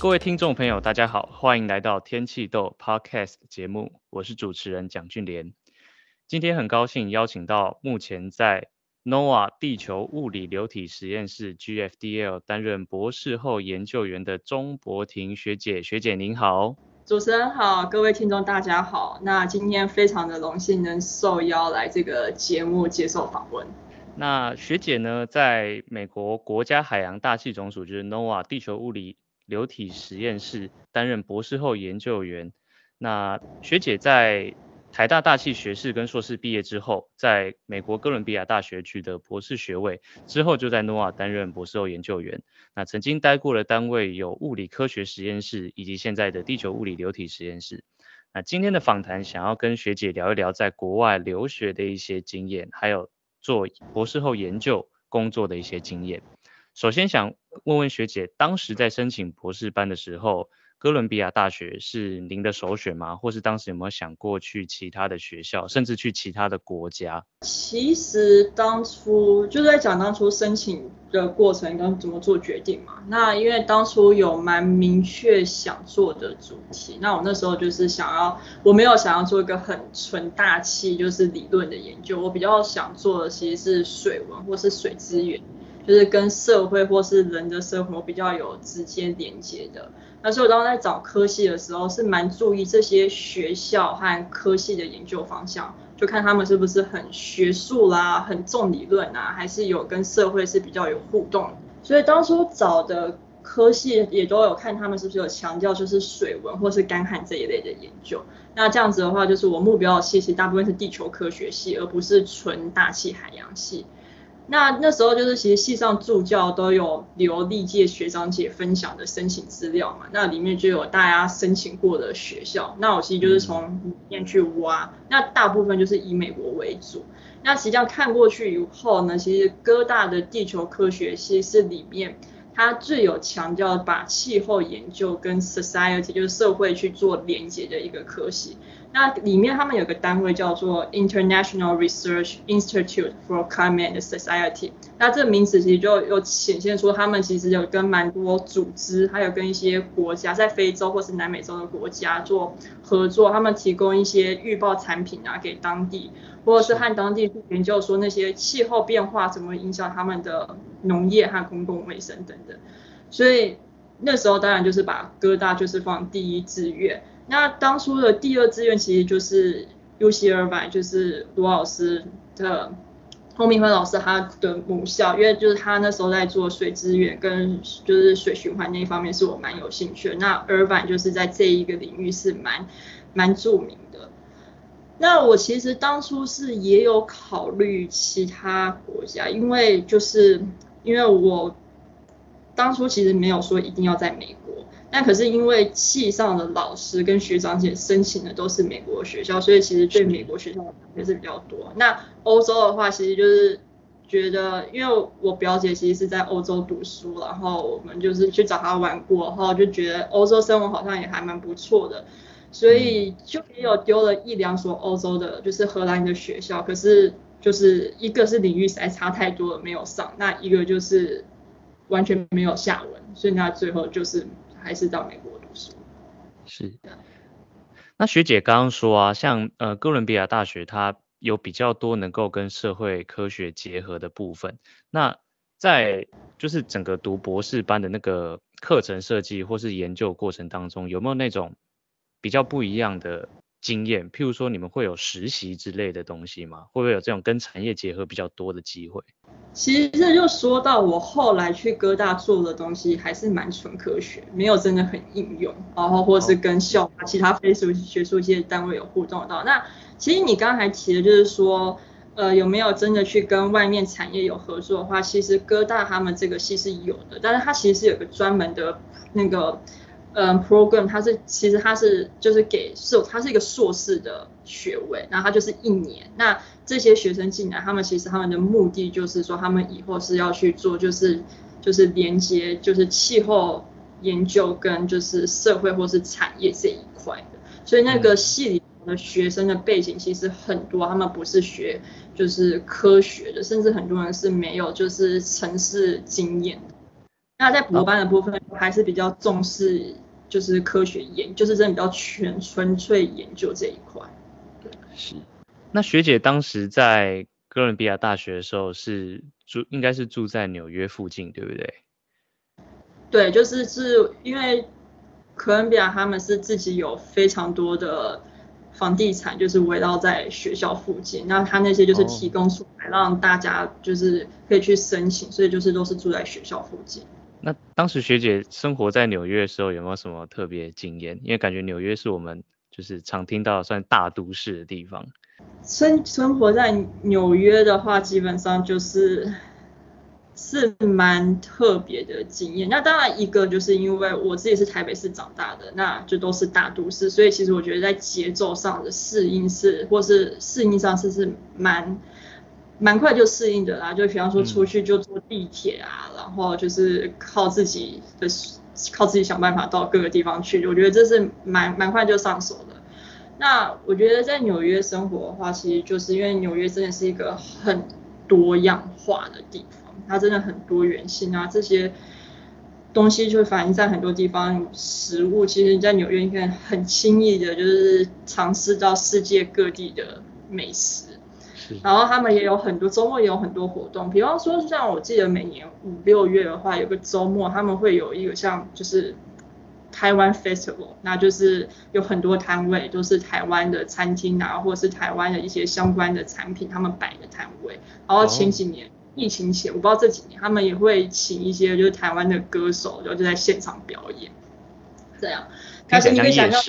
各位听众朋友，大家好，欢迎来到天气豆 Podcast 节目，我是主持人蒋俊莲。今天很高兴邀请到目前在 NOAA 地球物理流体实验室 GFDL 担任博士后研究员的钟博婷学姐，学姐您好。主持人好，各位听众大家好。那今天非常的荣幸能受邀来这个节目接受访问。那学姐呢，在美国国家海洋大气总署就是 NOAA 地球物理流体实验室担任博士后研究员。那学姐在台大大气学士跟硕士毕业之后，在美国哥伦比亚大学取得博士学位，之后就在 NOAA 担任博士后研究员。那曾经待过的单位有物理科学实验室以及现在的地球物理流体实验室。那今天的访谈想要跟学姐聊一聊在国外留学的一些经验，还有做博士后研究工作的一些经验。首先想问问学姐，当时在申请博士班的时候，哥伦比亚大学是您的首选吗？或是当时有没有想过去其他的学校，甚至去其他的国家？其实当初就在讲当初申请的过程跟怎么做决定嘛。那因为当初有蛮明确想做的主题，那我那时候就是想要，我没有想要做一个很纯大气就是理论的研究，我比较想做的其实是水文或是水资源。就是跟社会或是人的生活比较有直接连接的。那所以我当时在找科系的时候，是蛮注意这些学校和科系的研究方向，就看他们是不是很学术啦，很重理论啊，还是有跟社会是比较有互动。所以当初找的科系也都有看他们是不是有强调就是水文或是干旱这一类的研究。那这样子的话，就是我目标的系其实大部分是地球科学系，而不是纯大气海洋系。那那时候就是其实系上助教都有留历届学长姐分享的申请资料嘛，那里面就有大家申请过的学校，那我其实就是从里面去挖，那大部分就是以美国为主。那实际上看过去以后呢，其实哥大的地球科学系是里面它最有强调把气候研究跟 society 就是社会去做连接的一个科系。那里面他们有个单位叫做 International Research Institute for Climate Society，那这个名词其实就有显现出他们其实有跟蛮多组织，还有跟一些国家在非洲或是南美洲的国家做合作，他们提供一些预报产品啊给当地，或者是和当地研究说那些气候变化怎么影响他们的农业和公共卫生等等，所以那时候当然就是把哥大就是放第一志愿。那当初的第二志愿其实就是 UC Irvine，就是罗老师的洪明辉老师他的母校，因为就是他那时候在做水资源跟就是水循环那一方面是我蛮有兴趣的。那 Irvine 就是在这一个领域是蛮蛮著名的。那我其实当初是也有考虑其他国家，因为就是因为我当初其实没有说一定要在美国。但可是因为系上的老师跟学长姐申请的都是美国学校，所以其实对美国学校的也是比较多。那欧洲的话，其实就是觉得，因为我表姐其实是在欧洲读书，然后我们就是去找她玩过，然后就觉得欧洲生活好像也还蛮不错的，所以就也有丢了一两所欧洲的，就是荷兰的学校。可是就是一个是领域实在差太多了没有上，那一个就是完全没有下文，所以那最后就是。还是到美国读书。是。那学姐刚刚说啊，像呃哥伦比亚大学，它有比较多能够跟社会科学结合的部分。那在就是整个读博士班的那个课程设计或是研究过程当中，有没有那种比较不一样的经验？譬如说，你们会有实习之类的东西吗？会不会有这种跟产业结合比较多的机会？其实这就说到我后来去哥大做的东西还是蛮纯科学，没有真的很应用，然后或是跟校其他非术学术界单位有互动到。那其实你刚才提的就是说，呃，有没有真的去跟外面产业有合作的话，其实哥大他们这个系是有的，但是它其实是有个专门的那个。嗯，program 它是其实它是就是给硕，它是一个硕士的学位，然后它就是一年。那这些学生进来，他们其实他们的目的就是说，他们以后是要去做就是就是连接就是气候研究跟就是社会或是产业这一块的。所以那个系里的学生的背景其实很多，他们不是学就是科学的，甚至很多人是没有就是城市经验的。那在博班的部分，还是比较重视就是科学研，就是真的比较全纯粹研究这一块。对，是。那学姐当时在哥伦比亚大学的时候是住，应该是住在纽约附近，对不对？对，就是是因为哥伦比亚他们是自己有非常多的房地产，就是围绕在学校附近，那他那些就是提供出来让大家就是可以去申请，哦、所以就是都是住在学校附近。当时学姐生活在纽约的时候有没有什么特别经验？因为感觉纽约是我们就是常听到算大都市的地方。生生活在纽约的话，基本上就是是蛮特别的经验。那当然，一个就是因为我自己是台北市长大的，那就都是大都市，所以其实我觉得在节奏上的适应是，或是适应上是是蛮蛮快就适应的啦。就比方说出去就坐地铁啊，嗯、然后就是靠自己的靠自己想办法到各个地方去，我觉得这是蛮蛮快就上手的。那我觉得在纽约生活的话，其实就是因为纽约真的是一个很多样化的地方，它真的很多元性啊，这些东西就反映在很多地方。食物其实，在纽约应该很轻易的，就是尝试到世界各地的美食。是。然后他们也有很多周末也有很多活动，比方说像我记得每年五六月的话，有个周末他们会有一个像就是。台湾 Festival，那就是有很多摊位，都是台湾的餐厅啊，或者是台湾的一些相关的产品，他们摆的摊位。然后前几年、oh. 疫情前，我不知道这几年，他们也会请一些就是台湾的歌手，然后就在现场表演。这样，但是你可以想象，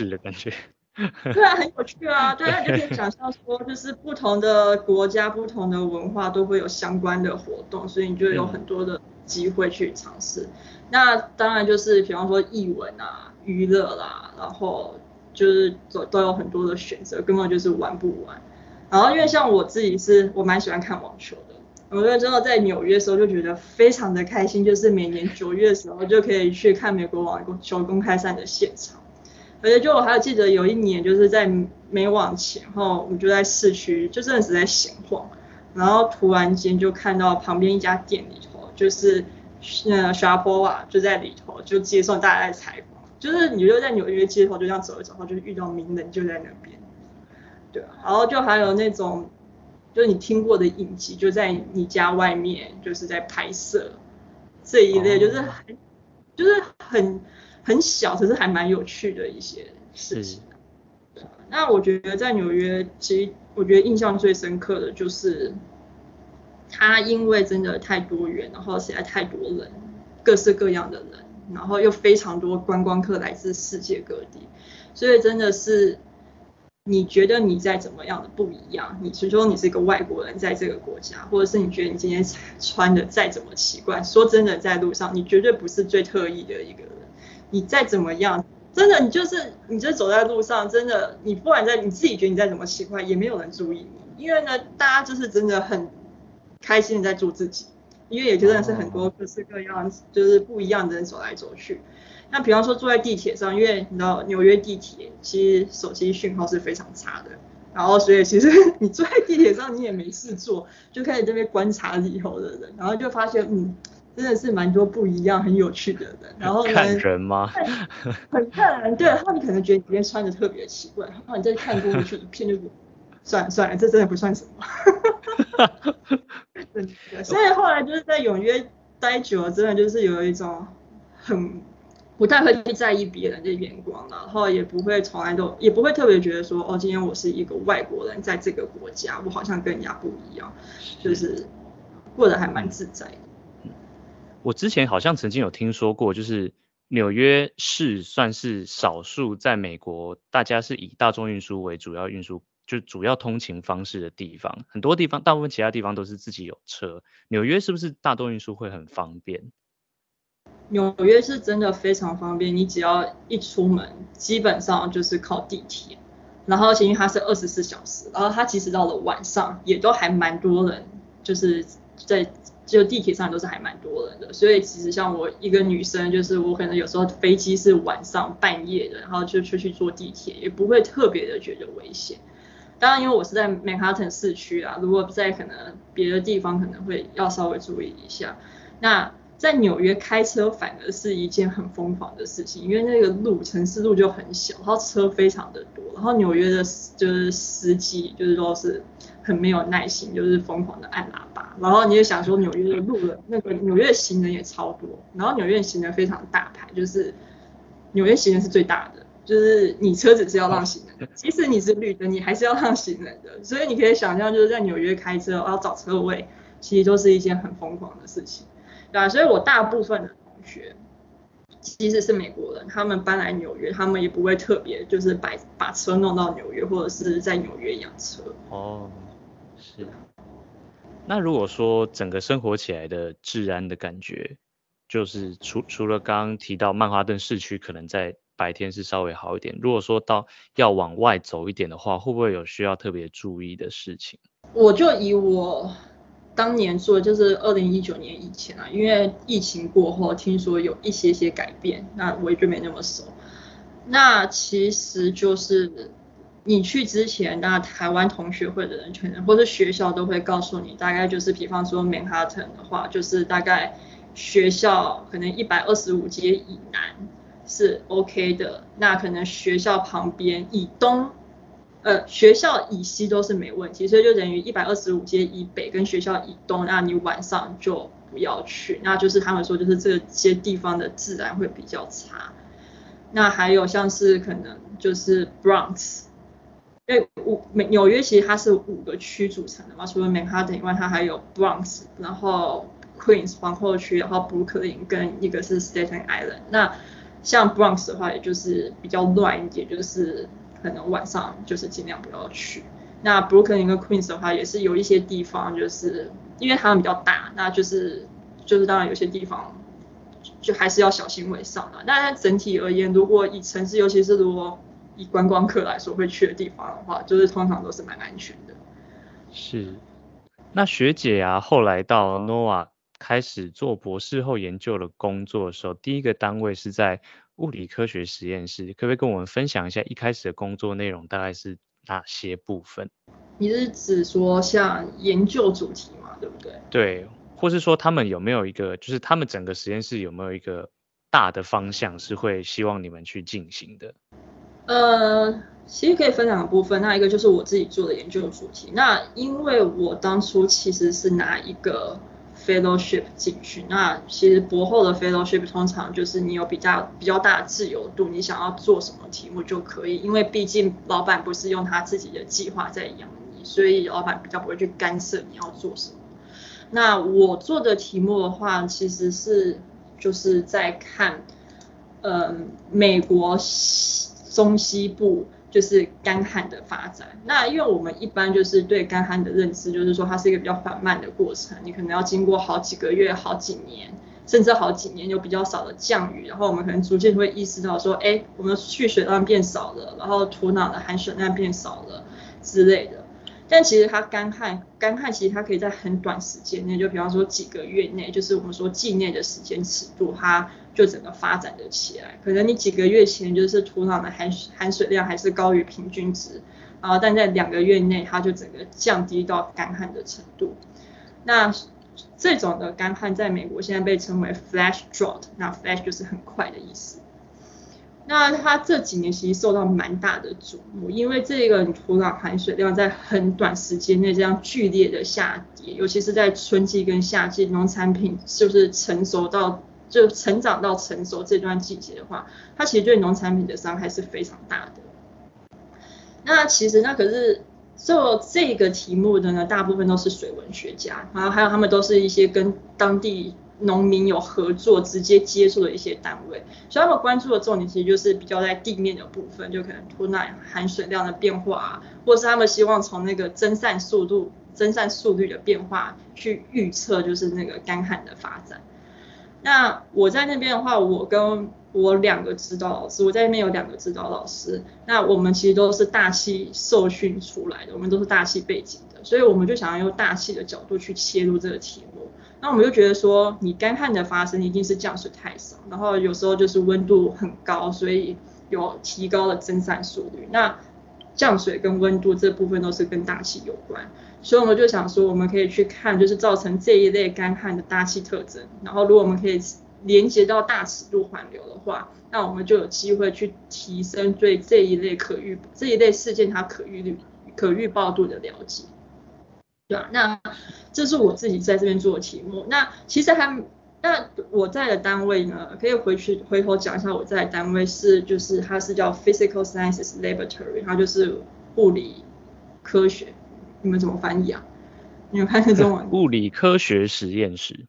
对啊，很有趣啊，对啊，就可以想象说，就是不同的国家、不同的文化都会有相关的活动，所以你就有很多的机会去尝试。那当然就是，比方说译文啊、娱乐啦，然后就是都都有很多的选择，根本就是玩不完。然后因为像我自己是，我蛮喜欢看网球的。我觉得真的在纽约的时候就觉得非常的开心，就是每年九月的时候就可以去看美国网球公开赛的现场。而且就我还有记得有一年就是在没往前后，我就在市区就真的是在闲晃，然后突然间就看到旁边一家店里头就是。呃，Sharapova 就在里头，就接受大家的采访。就是你就在纽约街头就这样走一走，然后就是遇到名人就在那边，对啊。然后就还有那种，就是你听过的影集，就在你家外面，就是在拍摄这一类，就是很、oh. 就是很很小，可是还蛮有趣的一些事情。那我觉得在纽约，其实我觉得印象最深刻的就是。它因为真的太多元，然后实在太多人，各式各样的人，然后又非常多观光客来自世界各地，所以真的是你觉得你在怎么样的不一样，你是说你是一个外国人在这个国家，或者是你觉得你今天穿的再怎么奇怪，说真的，在路上你绝对不是最特意的一个人，你再怎么样，真的你就是你就走在路上，真的你不管在你自己觉得你再怎么奇怪，也没有人注意你，因为呢，大家就是真的很。开心的在做自己，因为也真的是很多各式各样，就是不一样的人走来走去。那比方说坐在地铁上，因为你知道纽约地铁其实手机讯号是非常差的，然后所以其实 你坐在地铁上你也没事做，就开始这边观察里头的人，然后就发现嗯，真的是蛮多不一样、很有趣的人。然后呢，看人吗？很看人，对，然后你可能觉得今天穿的特别奇怪，然后你再看过去一片就算了算了，这真的不算什么。对，所以后来就是在纽约待久了，真的就是有一种很不太会去在意别人的眼光，然后也不会从来都也不会特别觉得说，哦，今天我是一个外国人，在这个国家，我好像跟人家不一样，就是过得还蛮自在的。我之前好像曾经有听说过，就是纽约市算是少数在美国，大家是以大众运输为主要运输。就主要通勤方式的地方，很多地方，大部分其他地方都是自己有车。纽约是不是大众运输会很方便？纽约是真的非常方便，你只要一出门，基本上就是靠地铁。然后其实它是二十四小时，然后它其实到了晚上也都还蛮多人，就是在就地铁上都是还蛮多人的。所以其实像我一个女生，就是我可能有时候飞机是晚上半夜的，然后就出去坐地铁，也不会特别的觉得危险。当然，因为我是在曼哈顿市区啊，如果在可能别的地方可能会要稍微注意一下。那在纽约开车反而是一件很疯狂的事情，因为那个路城市路就很小，然后车非常的多，然后纽约的就是司机就是说是很没有耐心，就是疯狂的按喇叭，然后你也想说纽约的路的那个纽约行人也超多，然后纽约行人非常大牌，就是纽约行人是最大的，就是你车子是要让行人的，即使你是绿灯，你还是要让行人的，所以你可以想象就是在纽约开车要找车位，其实都是一件很疯狂的事情。对啊，所以我大部分的同学其实是美国人，他们搬来纽约，他们也不会特别就是把把车弄到纽约，或者是在纽约养车。哦，是。那如果说整个生活起来的治安的感觉，就是除除了刚刚提到曼哈顿市区可能在白天是稍微好一点，如果说到要往外走一点的话，会不会有需要特别注意的事情？我就以我。当年做就是二零一九年以前啊，因为疫情过后，听说有一些些改变，那我也就没那么熟。那其实就是你去之前，那台湾同学会的人可能或者学校都会告诉你，大概就是比方说曼哈顿的话，就是大概学校可能一百二十五街以南是 OK 的，那可能学校旁边以东。呃，学校以西都是没问题，所以就等于一百二十五街以北跟学校以东，那你晚上就不要去。那就是他们说，就是这些地方的治安会比较差。那还有像是可能就是 Bronx，因为五美纽约其实它是五个区组成的嘛，除了曼哈顿以外，它还有 Bronx，然后 Queens 皇后区，然后 Brooklyn 跟一个是 Staten Island。那像 Bronx 的话，也就是比较乱一点，就是。可能晚上就是尽量不要去。那 Brooklyn 跟 Queens 的话，也是有一些地方，就是因为他们比较大，那就是就是当然有些地方就还是要小心为上的。但是整体而言，如果以城市，尤其是如果以观光客来说会去的地方的话，就是通常都是蛮安全的。是。那学姐啊，后来到 Nova 开始做博士后研究的工作的时候，第一个单位是在。物理科学实验室，可不可以跟我们分享一下一开始的工作内容大概是哪些部分？你是指说像研究主题嘛，对不对？对，或是说他们有没有一个，就是他们整个实验室有没有一个大的方向是会希望你们去进行的？呃，其实可以分两个部分，那一个就是我自己做的研究主题，那因为我当初其实是拿一个。Fellowship 进去，那其实博后的 Fellowship 通常就是你有比较比较大的自由度，你想要做什么题目就可以，因为毕竟老板不是用他自己的计划在养你，所以老板比较不会去干涉你要做什么。那我做的题目的话，其实是就是在看，嗯，美国中西部。就是干旱的发展，那因为我们一般就是对干旱的认知，就是说它是一个比较缓慢的过程，你可能要经过好几个月、好几年，甚至好几年有比较少的降雨，然后我们可能逐渐会意识到说，哎，我们的蓄水量变少了，然后土壤的含水量变少了之类的。但其实它干旱，干旱其实它可以在很短时间内，就比方说几个月内，就是我们说季内的时间尺度，它就整个发展的起来。可能你几个月前就是土壤的含含水量还是高于平均值，然后但在两个月内它就整个降低到干旱的程度。那这种的干旱在美国现在被称为 flash drought，那 flash 就是很快的意思。那它这几年其实受到蛮大的瞩目，因为这个土壤含水量在很短时间内这样剧烈的下跌，尤其是在春季跟夏季农产品就是成熟到就成长到成熟这段季节的话，它其实对农产品的伤害是非常大的。那其实那可是做这个题目的呢，大部分都是水文学家，然后还有他们都是一些跟当地。农民有合作、直接接触的一些单位，所以他们关注的重点其实就是比较在地面的部分，就可能土壤含水量的变化啊，或是他们希望从那个蒸散速度、蒸散速率的变化去预测，就是那个干旱的发展。那我在那边的话，我跟我两个指导老师，我在那边有两个指导老师，那我们其实都是大气受训出来的，我们都是大气背景的，所以我们就想要用大气的角度去切入这个题目。那我们就觉得说，你干旱的发生一定是降水太少，然后有时候就是温度很高，所以有提高了蒸散速率。那降水跟温度这部分都是跟大气有关，所以我们就想说，我们可以去看就是造成这一类干旱的大气特征，然后如果我们可以连接到大尺度环流的话，那我们就有机会去提升对这一类可预这一类事件它可预率可预报度的了解。对啊，那这是我自己在这边做的题目。那其实还。那我在的单位呢，可以回去回头讲一下，我在的单位是就是它是叫 Physical Sciences Laboratory，它就是物理科学，你们怎么翻译啊？你们看这中文？物理科学实验室。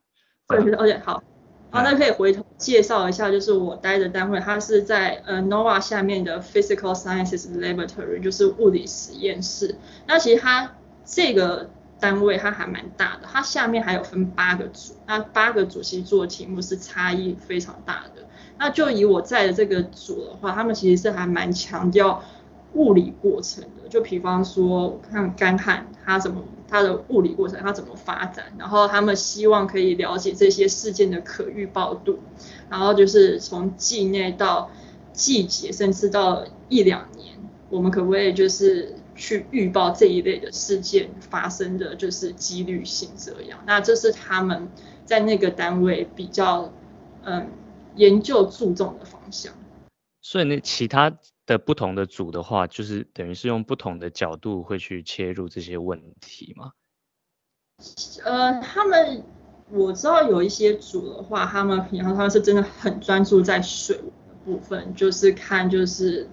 对，OK，好，好，那可以回头介绍一下，就是我待的单位，它是在呃 NOVA 下面的 Physical Sciences Laboratory，就是物理实验室。那其实它这个。单位它还蛮大的，它下面还有分八个组，那八个组其实做的题目是差异非常大的。那就以我在的这个组的话，他们其实是还蛮强调物理过程的，就比方说看干旱它怎么它的物理过程它怎么发展，然后他们希望可以了解这些事件的可预报度，然后就是从季内到季节，甚至到一两年，我们可不可以就是。去预报这一类的事件发生的就是几率性这样，那这是他们在那个单位比较嗯研究注重的方向。所以那其他的不同的组的话，就是等于是用不同的角度会去切入这些问题吗？呃，他们我知道有一些组的话，他们平常他们是真的很专注在水文的部分，就是看就是。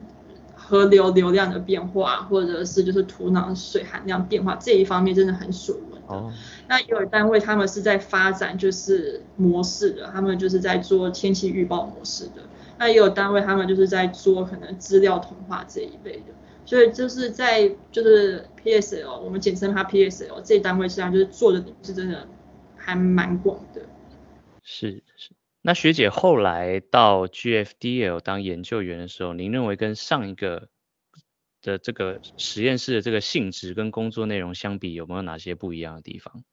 河流流量的变化，或者是就是土壤水含量变化这一方面真的很水文的。Oh. 那也有单位他们是在发展就是模式的，他们就是在做天气预报模式的。那也有单位他们就是在做可能资料同化这一类的。所以就是在就是 PSL，我们简称它 PSL 这单位实际上就是做的是真的还蛮广的。是是。那学姐后来到 GFDL 当研究员的时候，您认为跟上一个的这个实验室的这个性质跟工作内容相比，有没有哪些不一样的地方？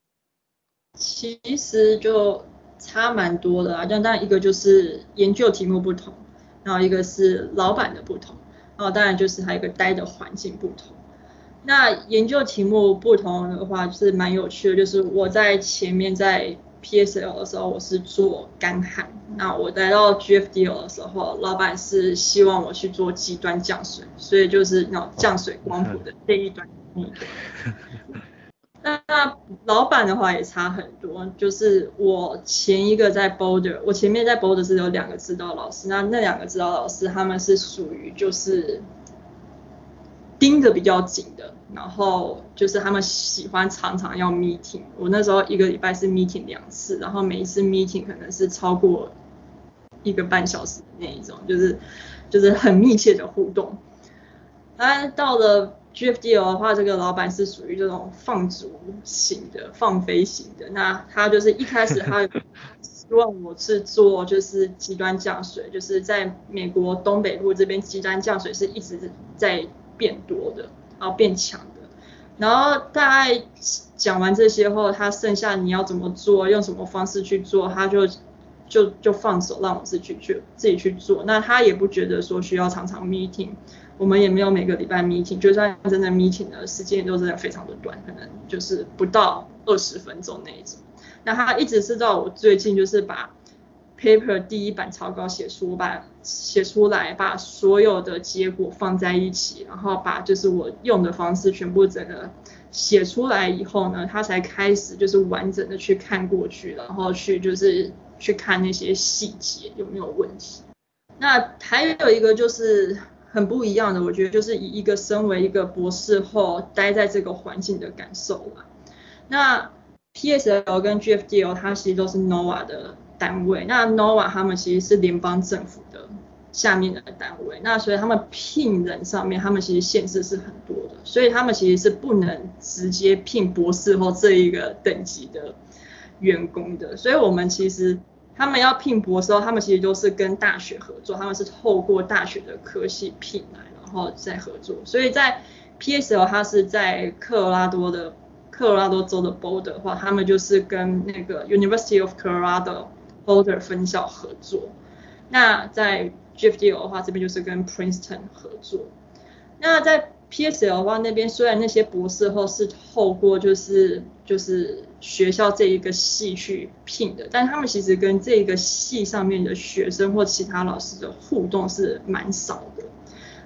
其实就差蛮多的啊，就当然一个就是研究题目不同，然后一个是老板的不同，然后当然就是还有一个待的环境不同。那研究题目不同的话，是蛮有趣的，就是我在前面在。PSL 的时候我是做干旱，那我来到 GFDL 的时候，老板是希望我去做极端降水，所以就是那种降水光谱的这一端。那那老板的话也差很多，就是我前一个在 Boulder，我前面在 Boulder 是有两个指导老师，那那两个指导老师他们是属于就是盯着比较紧的。然后就是他们喜欢常常要 meeting，我那时候一个礼拜是 meeting 两次，然后每一次 meeting 可能是超过一个半小时的那一种，就是就是很密切的互动。那到了 GFDL 的话，这个老板是属于这种放逐型的、放飞型的。那他就是一开始他希望我是做就是极端降水，就是在美国东北部这边极端降水是一直在变多的。然后变强的，然后大概讲完这些后，他剩下你要怎么做，用什么方式去做，他就就就放手让我自己去自己去做。那他也不觉得说需要常常 meeting，我们也没有每个礼拜 meeting，就算真的 meeting 的时间都真的非常的短，可能就是不到二十分钟那一种。那他一直是到我最近就是把。Paper 第一版草稿写出，把写出来，把所有的结果放在一起，然后把就是我用的方式全部整个写出来以后呢，他才开始就是完整的去看过去，然后去就是去看那些细节有没有问题。那还有一个就是很不一样的，我觉得就是以一个身为一个博士后待在这个环境的感受吧。那 PSL 跟 GFDL 它其实都是 NOAA 的。单位，那 NOVA 他们其实是联邦政府的下面的单位，那所以他们聘人上面，他们其实限制是很多的，所以他们其实是不能直接聘博士后这一个等级的员工的，所以我们其实他们要聘博士后，他们其实都是跟大学合作，他们是透过大学的科系聘来，然后再合作，所以在 PSL 它是在科罗拉多的科罗拉多州的 Boulder 的话，他们就是跟那个 University of Colorado older 分校合作，那在 GFDL 的话，这边就是跟 Princeton 合作。那在 PSL 的话，那边虽然那些博士后是透过就是就是学校这一个系去聘的，但他们其实跟这个系上面的学生或其他老师的互动是蛮少的。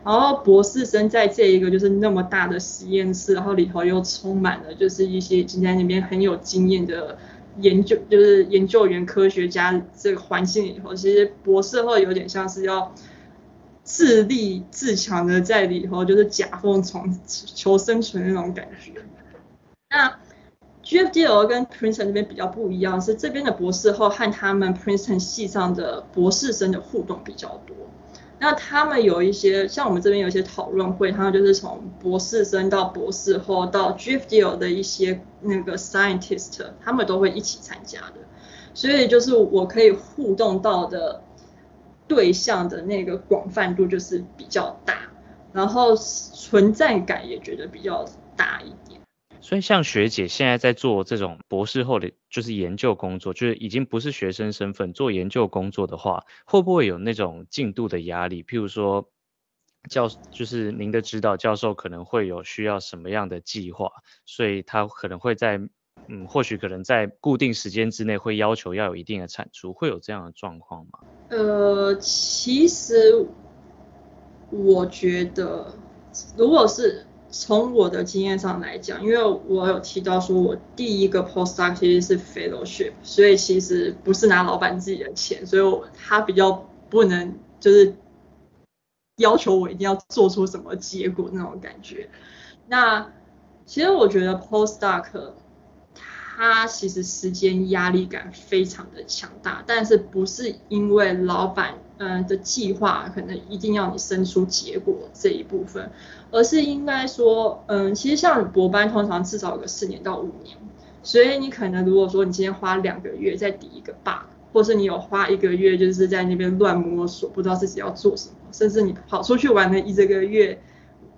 然后博士生在这一个就是那么大的实验室，然后里头又充满了就是一些已经在那边很有经验的研究，就是研究员、科学家这个环境里头，其实博士后有点像是要。自立自强的在里头，就是夹缝中求生存那种感觉。那 GFDL 跟 Princeton 这边比较不一样，是这边的博士后和他们 Princeton 系上的博士生的互动比较多。那他们有一些，像我们这边有一些讨论会，他们就是从博士生到博士后到 GFDL 的一些那个 scientist，他们都会一起参加的。所以就是我可以互动到的。对象的那个广泛度就是比较大，然后存在感也觉得比较大一点。所以像学姐现在在做这种博士后的，就是研究工作，就是已经不是学生身份做研究工作的话，会不会有那种进度的压力？譬如说教，就是您的指导教授可能会有需要什么样的计划，所以他可能会在。嗯，或许可能在固定时间之内会要求要有一定的产出，会有这样的状况吗？呃，其实我觉得，如果是从我的经验上来讲，因为我有提到说我第一个 postdoc 其实是 fellowship，所以其实不是拿老板自己的钱，所以我他比较不能就是要求我一定要做出什么结果那种感觉。那其实我觉得 postdoc。他其实时间压力感非常的强大，但是不是因为老板嗯的计划可能一定要你生出结果这一部分，而是应该说嗯，其实像博班通常至少有个四年到五年，所以你可能如果说你今天花两个月在抵一个 bug，或是你有花一个月就是在那边乱摸索，不知道自己要做什么，甚至你跑出去玩了一整个月，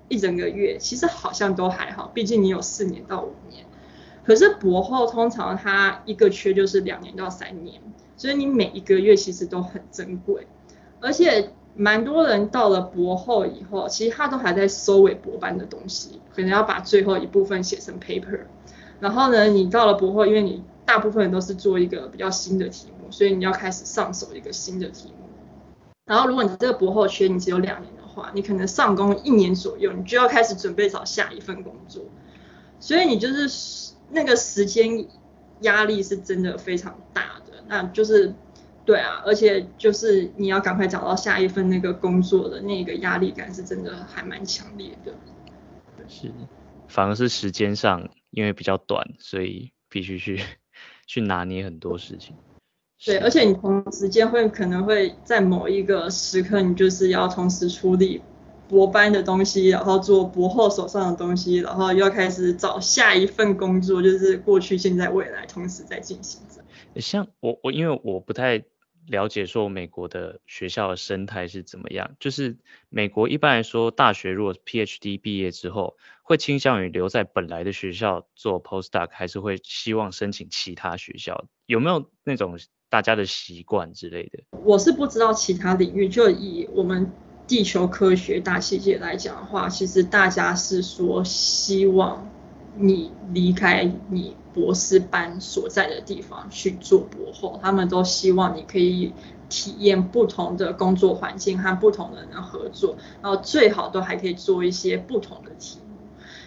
一整个月，其实好像都还好，毕竟你有四年到五年。可是博后通常他一个缺就是两年到三年，所以你每一个月其实都很珍贵，而且蛮多人到了博后以后，其实他都还在收尾博班的东西，可能要把最后一部分写成 paper。然后呢，你到了博后，因为你大部分都是做一个比较新的题目，所以你要开始上手一个新的题目。然后如果你这个博后缺你只有两年的话，你可能上工一年左右，你就要开始准备找下一份工作，所以你就是。那个时间压力是真的非常大的，那就是对啊，而且就是你要赶快找到下一份那个工作的那个压力感是真的还蛮强烈的。是，反而是时间上因为比较短，所以必须去去拿捏很多事情。对，而且你同时间会可能会在某一个时刻，你就是要同时处理。博班的东西，然后做博后手上的东西，然后又要开始找下一份工作，就是过去、现在、未来同时在进行着。像我我因为我不太了解说美国的学校的生态是怎么样，就是美国一般来说大学如果 PhD 毕业之后，会倾向于留在本来的学校做 postdoc，还是会希望申请其他学校？有没有那种大家的习惯之类的？我是不知道其他领域，就以我们。地球科学大气界来讲的话，其实大家是说希望你离开你博士班所在的地方去做博后，他们都希望你可以体验不同的工作环境和不同的人合作，然后最好都还可以做一些不同的题目。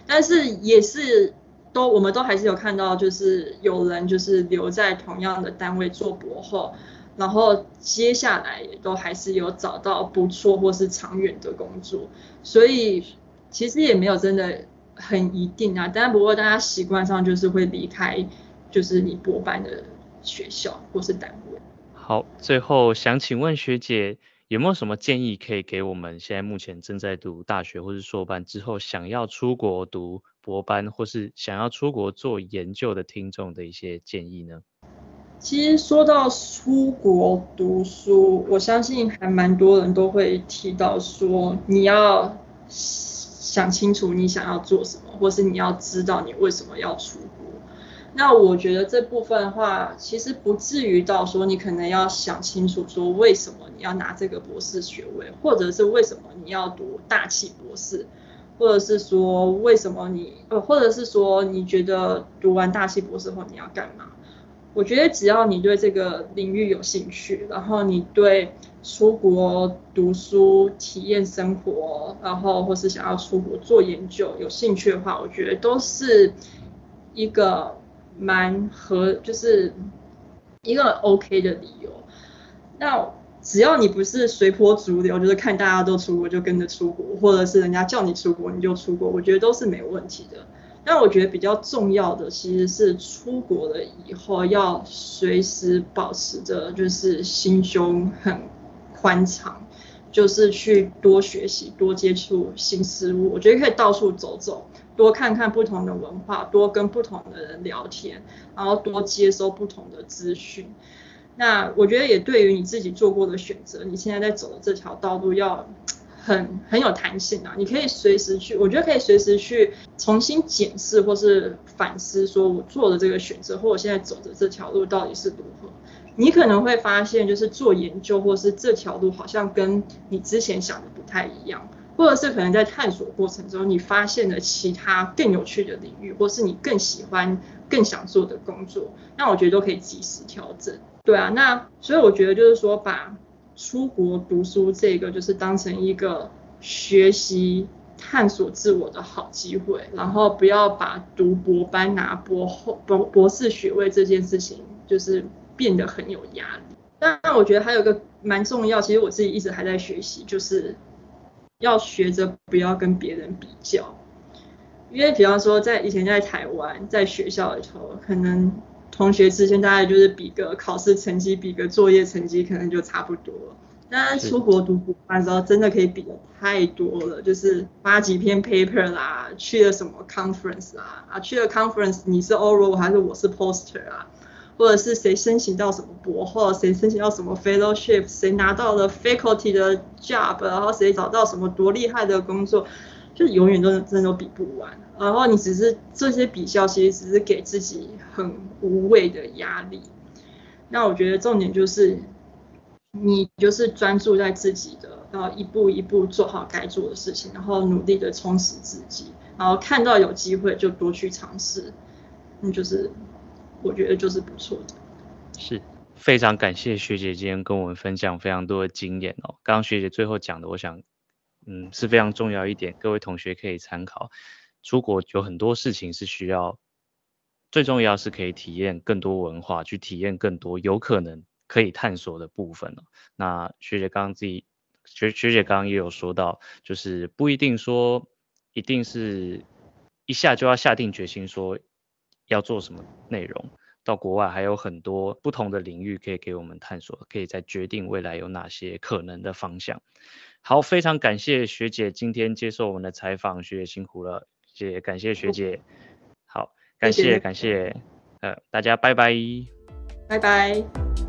但是也是都我们都还是有看到，就是有人就是留在同样的单位做博后。然后接下来也都还是有找到不错或是长远的工作，所以其实也没有真的很一定啊。但不过大家习惯上就是会离开，就是你博班的学校或是单位。好，最后想请问学姐有没有什么建议可以给我们现在目前正在读大学或是硕班之后想要出国读博班或是想要出国做研究的听众的一些建议呢？其实说到出国读书，我相信还蛮多人都会提到说，你要想清楚你想要做什么，或是你要知道你为什么要出国。那我觉得这部分的话，其实不至于到说你可能要想清楚说为什么你要拿这个博士学位，或者是为什么你要读大气博士。或者是说为什么你呃，或者是说你觉得读完大气博士后你要干嘛？我觉得只要你对这个领域有兴趣，然后你对出国读书、体验生活，然后或是想要出国做研究有兴趣的话，我觉得都是一个蛮合，就是一个 OK 的理由。那只要你不是随波逐流，就是看大家都出国就跟着出国，或者是人家叫你出国你就出国，我觉得都是没有问题的。但我觉得比较重要的其实是出国了以后要随时保持着就是心胸很宽敞，就是去多学习、多接触新事物。我觉得可以到处走走，多看看不同的文化，多跟不同的人聊天，然后多接收不同的资讯。那我觉得也对于你自己做过的选择，你现在在走的这条道路要。很很有弹性啊，你可以随时去，我觉得可以随时去重新检视或是反思，说我做的这个选择或我现在走的这条路到底是如何。你可能会发现，就是做研究或是这条路好像跟你之前想的不太一样，或者是可能在探索过程中你发现了其他更有趣的领域，或是你更喜欢、更想做的工作，那我觉得都可以及时调整。对啊，那所以我觉得就是说把。出国读书这个就是当成一个学习、探索自我的好机会，然后不要把读博班拿博后博博士学位这件事情就是变得很有压力。但我觉得还有个蛮重要，其实我自己一直还在学习，就是要学着不要跟别人比较，因为比方说在以前在台湾在学校里头可能。同学之间大概就是比个考试成绩，比个作业成绩，可能就差不多了。但出国读博班的时候，真的可以比的太多了，就是发几篇 paper 啦，去了什么 conference 啦，啊，去了 conference 你是 oral 还是我是 poster 啊，或者是谁申请到什么博后，谁申请到什么 fellowship，谁拿到了 faculty 的 job，然后谁找到什么多厉害的工作。就永远都真的都比不完，然后你只是这些比较，其实只是给自己很无谓的压力。那我觉得重点就是，你就是专注在自己的，然后一步一步做好该做的事情，然后努力的充实自己，然后看到有机会就多去尝试，那就是我觉得就是不错的。是非常感谢学姐今天跟我们分享非常多的经验哦。刚刚学姐最后讲的，我想。嗯，是非常重要一点，各位同学可以参考。出国有很多事情是需要，最重要是可以体验更多文化，去体验更多有可能可以探索的部分。那学姐刚刚自己，学学姐刚刚也有说到，就是不一定说一定是一下就要下定决心说要做什么内容。到国外还有很多不同的领域可以给我们探索，可以再决定未来有哪些可能的方向。好，非常感谢学姐今天接受我们的采访，学姐辛苦了，谢谢，感谢学姐。好，感谢，感谢，呃，大家拜拜，拜拜。